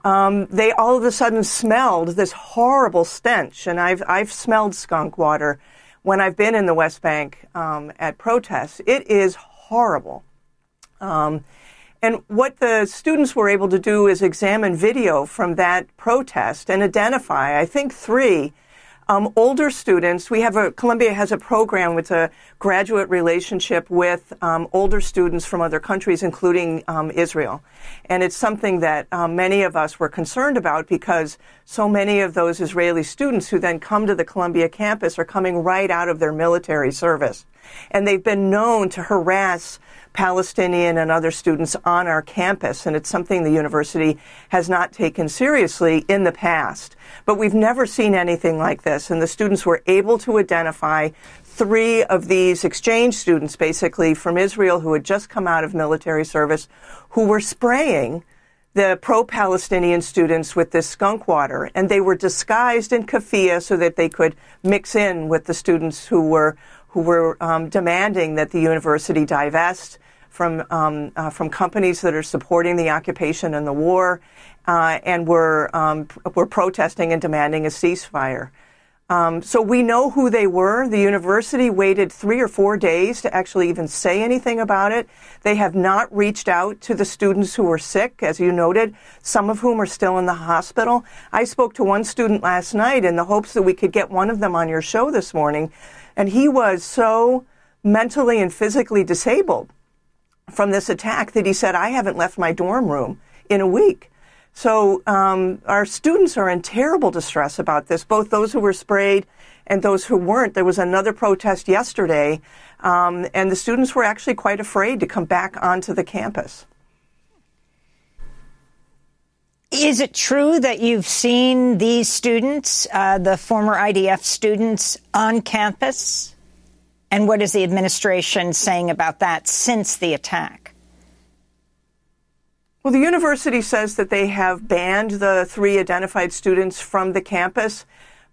um, they all of a sudden smelled this horrible stench. And I've, I've smelled skunk water when I've been in the West Bank um, at protests. It is horrible. Um, and what the students were able to do is examine video from that protest and identify, I think, three um, older students, we have a, Columbia has a program with a graduate relationship with um, older students from other countries, including um, Israel. And it's something that um, many of us were concerned about because so many of those Israeli students who then come to the Columbia campus are coming right out of their military service. And they've been known to harass Palestinian and other students on our campus, and it's something the university has not taken seriously in the past. But we've never seen anything like this, and the students were able to identify three of these exchange students, basically from Israel, who had just come out of military service, who were spraying the pro-Palestinian students with this skunk water, and they were disguised in keffiyeh so that they could mix in with the students who were who were um, demanding that the university divest from um, uh, from companies that are supporting the occupation and the war, uh, and were um, were protesting and demanding a ceasefire. Um, so we know who they were. The university waited three or four days to actually even say anything about it. They have not reached out to the students who were sick, as you noted, some of whom are still in the hospital. I spoke to one student last night in the hopes that we could get one of them on your show this morning, and he was so mentally and physically disabled from this attack that he said, I haven't left my dorm room in a week. So um, our students are in terrible distress about this, both those who were sprayed and those who weren't. There was another protest yesterday, um, and the students were actually quite afraid to come back onto the campus. Is it true that you've seen these students, uh, the former IDF students, on campus? And what is the administration saying about that since the attack? Well, the university says that they have banned the three identified students from the campus,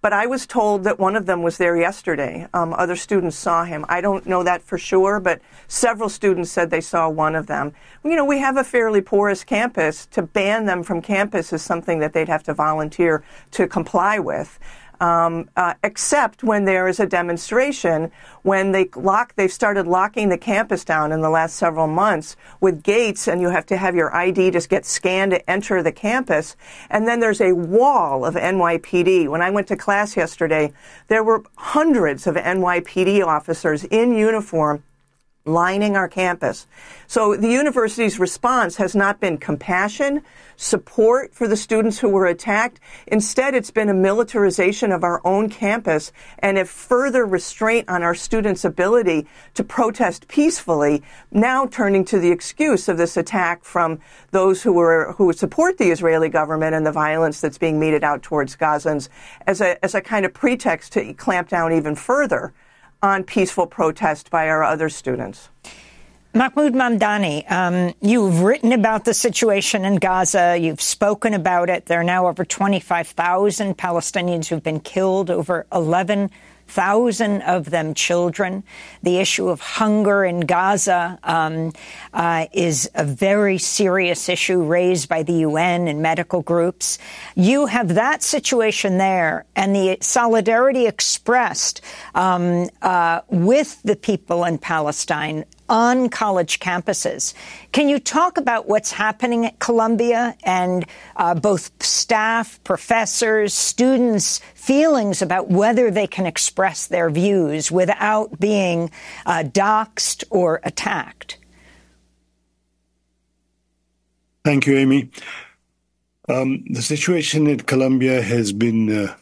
but I was told that one of them was there yesterday. Um, other students saw him. I don't know that for sure, but several students said they saw one of them. You know, we have a fairly porous campus. To ban them from campus is something that they'd have to volunteer to comply with um, uh, except when there is a demonstration. When they lock, they've started locking the campus down in the last several months with gates, and you have to have your ID just get scanned to enter the campus. And then there's a wall of NYPD. When I went to class yesterday, there were hundreds of NYPD officers in uniform lining our campus. So the university's response has not been compassion, support for the students who were attacked. Instead, it's been a militarization of our own campus and a further restraint on our students' ability to protest peacefully, now turning to the excuse of this attack from those who were who support the Israeli government and the violence that's being meted out towards Gazans as a as a kind of pretext to clamp down even further on peaceful protest by our other students. Mahmood Mamdani, um, you've written about the situation in Gaza. You've spoken about it. There are now over 25,000 Palestinians who've been killed, over 11 thousand of them children. The issue of hunger in Gaza um, uh, is a very serious issue raised by the UN and medical groups. You have that situation there, and the solidarity expressed um, uh, with the people in Palestine on college campuses. Can you talk about what's happening at Columbia and uh, both staff, professors, students' feelings about whether they can express their views without being uh, doxxed or attacked? Thank you, Amy. Um, the situation at Columbia has been uh,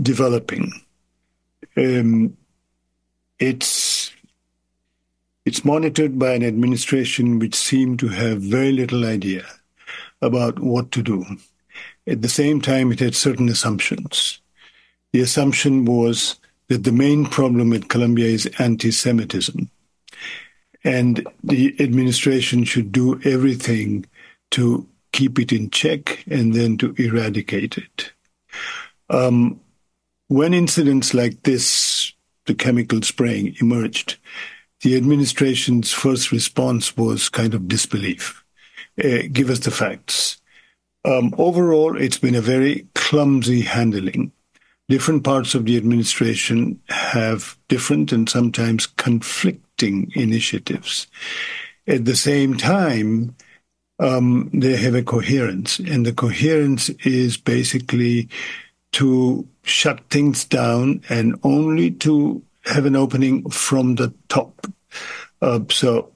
developing. Um, it's it's monitored by an administration which seemed to have very little idea about what to do. At the same time, it had certain assumptions. The assumption was that the main problem at Columbia is anti Semitism. And the administration should do everything to keep it in check and then to eradicate it. Um, when incidents like this, the chemical spraying, emerged, the administration's first response was kind of disbelief. Uh, give us the facts. Um, overall, it's been a very clumsy handling. Different parts of the administration have different and sometimes conflicting initiatives. At the same time, um, they have a coherence, and the coherence is basically to shut things down and only to have an opening from the top. Uh, so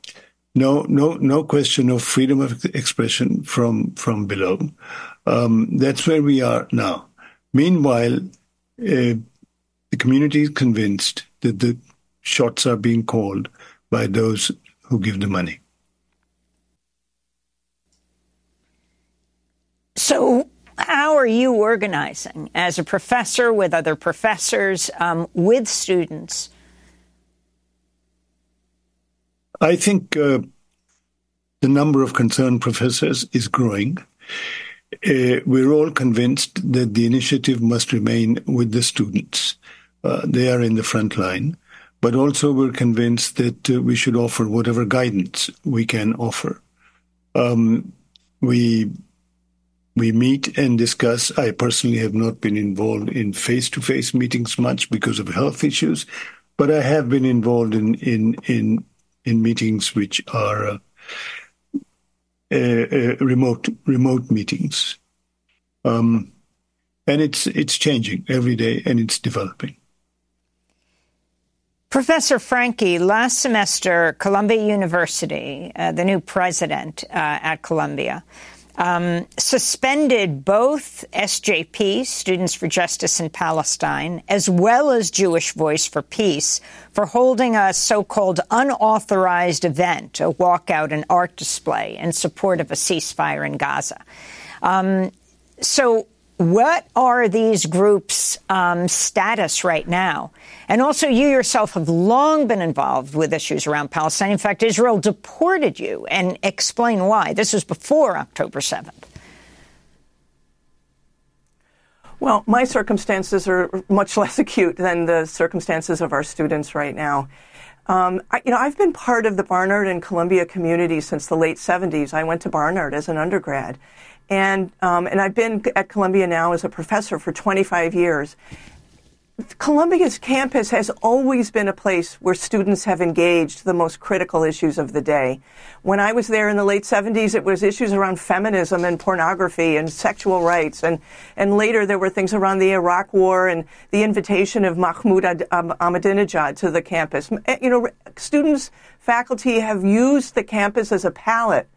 no, no, no question of freedom of expression from from below. Um, that's where we are now. Meanwhile, uh, the community is convinced that the shots are being called by those who give the money. So, are you organizing as a professor with other professors, um, with students? I think uh, the number of concerned professors is growing. Uh, we're all convinced that the initiative must remain with the students. Uh, they are in the front line. But also, we're convinced that uh, we should offer whatever guidance we can offer. Um, we we meet and discuss. I personally have not been involved in face-to-face meetings much because of health issues, but I have been involved in in in in meetings which are uh, uh, uh, remote remote meetings, um, and it's it's changing every day and it's developing. Professor Franke, last semester, Columbia University, uh, the new president uh, at Columbia, um, suspended both SJP, Students for Justice in Palestine, as well as Jewish Voice for Peace, for holding a so-called unauthorized event, a walkout and art display in support of a ceasefire in Gaza. Um, so, what are these groups' um, status right now? And also, you yourself have long been involved with issues around Palestine. In fact, Israel deported you, and explain why. This was before October 7th. Well, my circumstances are much less acute than the circumstances of our students right now. Um, I, you know, I've been part of the Barnard and Columbia community since the late 70s. I went to Barnard as an undergrad. And, um, and I've been at Columbia now as a professor for 25 years. Columbia's campus has always been a place where students have engaged the most critical issues of the day. When I was there in the late 70s, it was issues around feminism and pornography and sexual rights. And, and later there were things around the Iraq War and the invitation of Mahmoud Ahmadinejad to the campus. Eh, you know, students, faculty have used the campus as a palette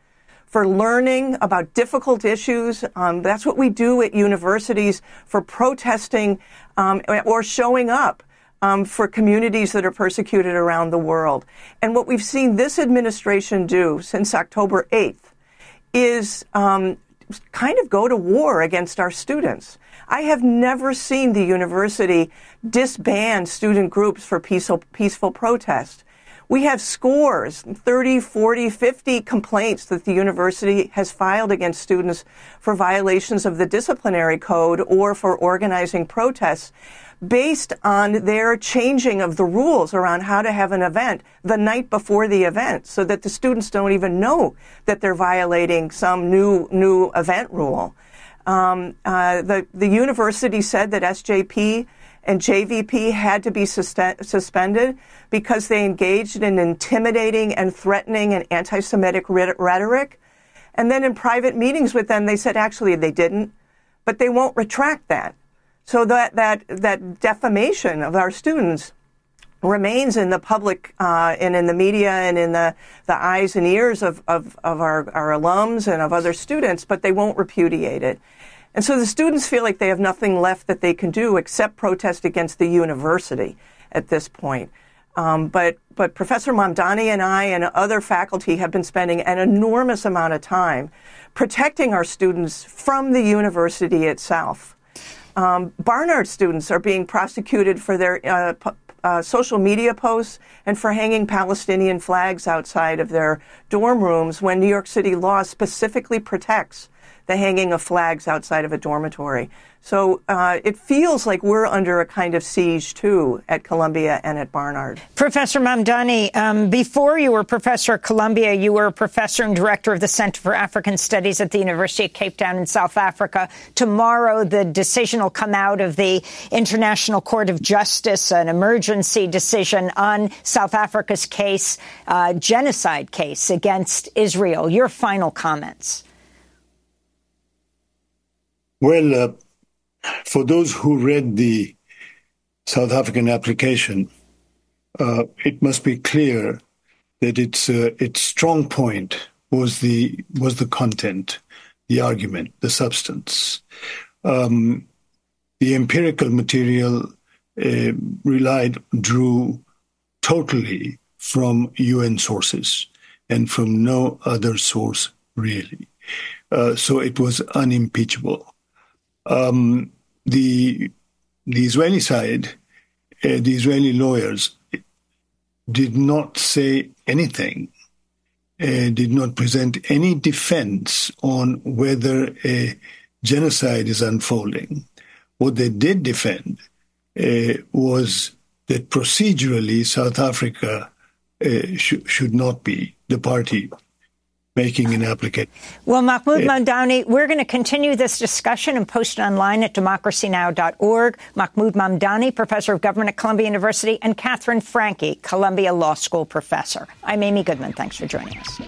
for learning about difficult issues. Um, that's what we do at universities for protesting um, or showing up um, for communities that are persecuted around the world. And what we've seen this administration do since October 8th is um, kind of go to war against our students. I have never seen the university disband student groups for peaceful, peaceful protest. We have scores, 30, 40, 50 complaints that the university has filed against students for violations of the disciplinary code or for organizing protests based on their changing of the rules around how to have an event the night before the event so that the students don't even know that they're violating some new new event rule. Um, uh, the the university said that SJP and JVP had to be suspended because they engaged in intimidating and threatening and anti Semitic rhetoric. And then in private meetings with them, they said actually they didn't, but they won't retract that. So that, that, that defamation of our students remains in the public uh, and in the media and in the, the eyes and ears of, of, of our, our alums and of other students, but they won't repudiate it. And so the students feel like they have nothing left that they can do except protest against the university at this point. Um, but but Professor Mamdani and I and other faculty have been spending an enormous amount of time protecting our students from the university itself. Um, Barnard students are being prosecuted for their uh, uh, social media posts and for hanging Palestinian flags outside of their dorm rooms when New York City law specifically protects the hanging of flags outside of a dormitory. So uh, it feels like we're under a kind of siege too at Columbia and at Barnard. Professor Mamdani, um, before you were professor at Columbia, you were professor and director of the Center for African Studies at the University of Cape Town in South Africa. Tomorrow, the decision will come out of the International Court of Justice, an emergency decision on South Africa's case, uh, genocide case against Israel. Your final comments. Well, uh, for those who read the South African application, uh, it must be clear that its uh, its strong point was the was the content, the argument, the substance. Um, the empirical material uh, relied drew totally from UN sources and from no other source really. Uh, so it was unimpeachable. Um, the the Israeli side, uh, the Israeli lawyers, did not say anything, uh, did not present any defense on whether a genocide is unfolding. What they did defend uh, was that procedurally South Africa uh, sh- should not be the party making an applicant. Well, Mahmood yeah. Mamdani, we're going to continue this discussion and post it online at democracynow.org. Mahmood Mamdani, professor of government at Columbia University, and Katherine Franke, Columbia Law School professor. I'm Amy Goodman. Thanks for joining us.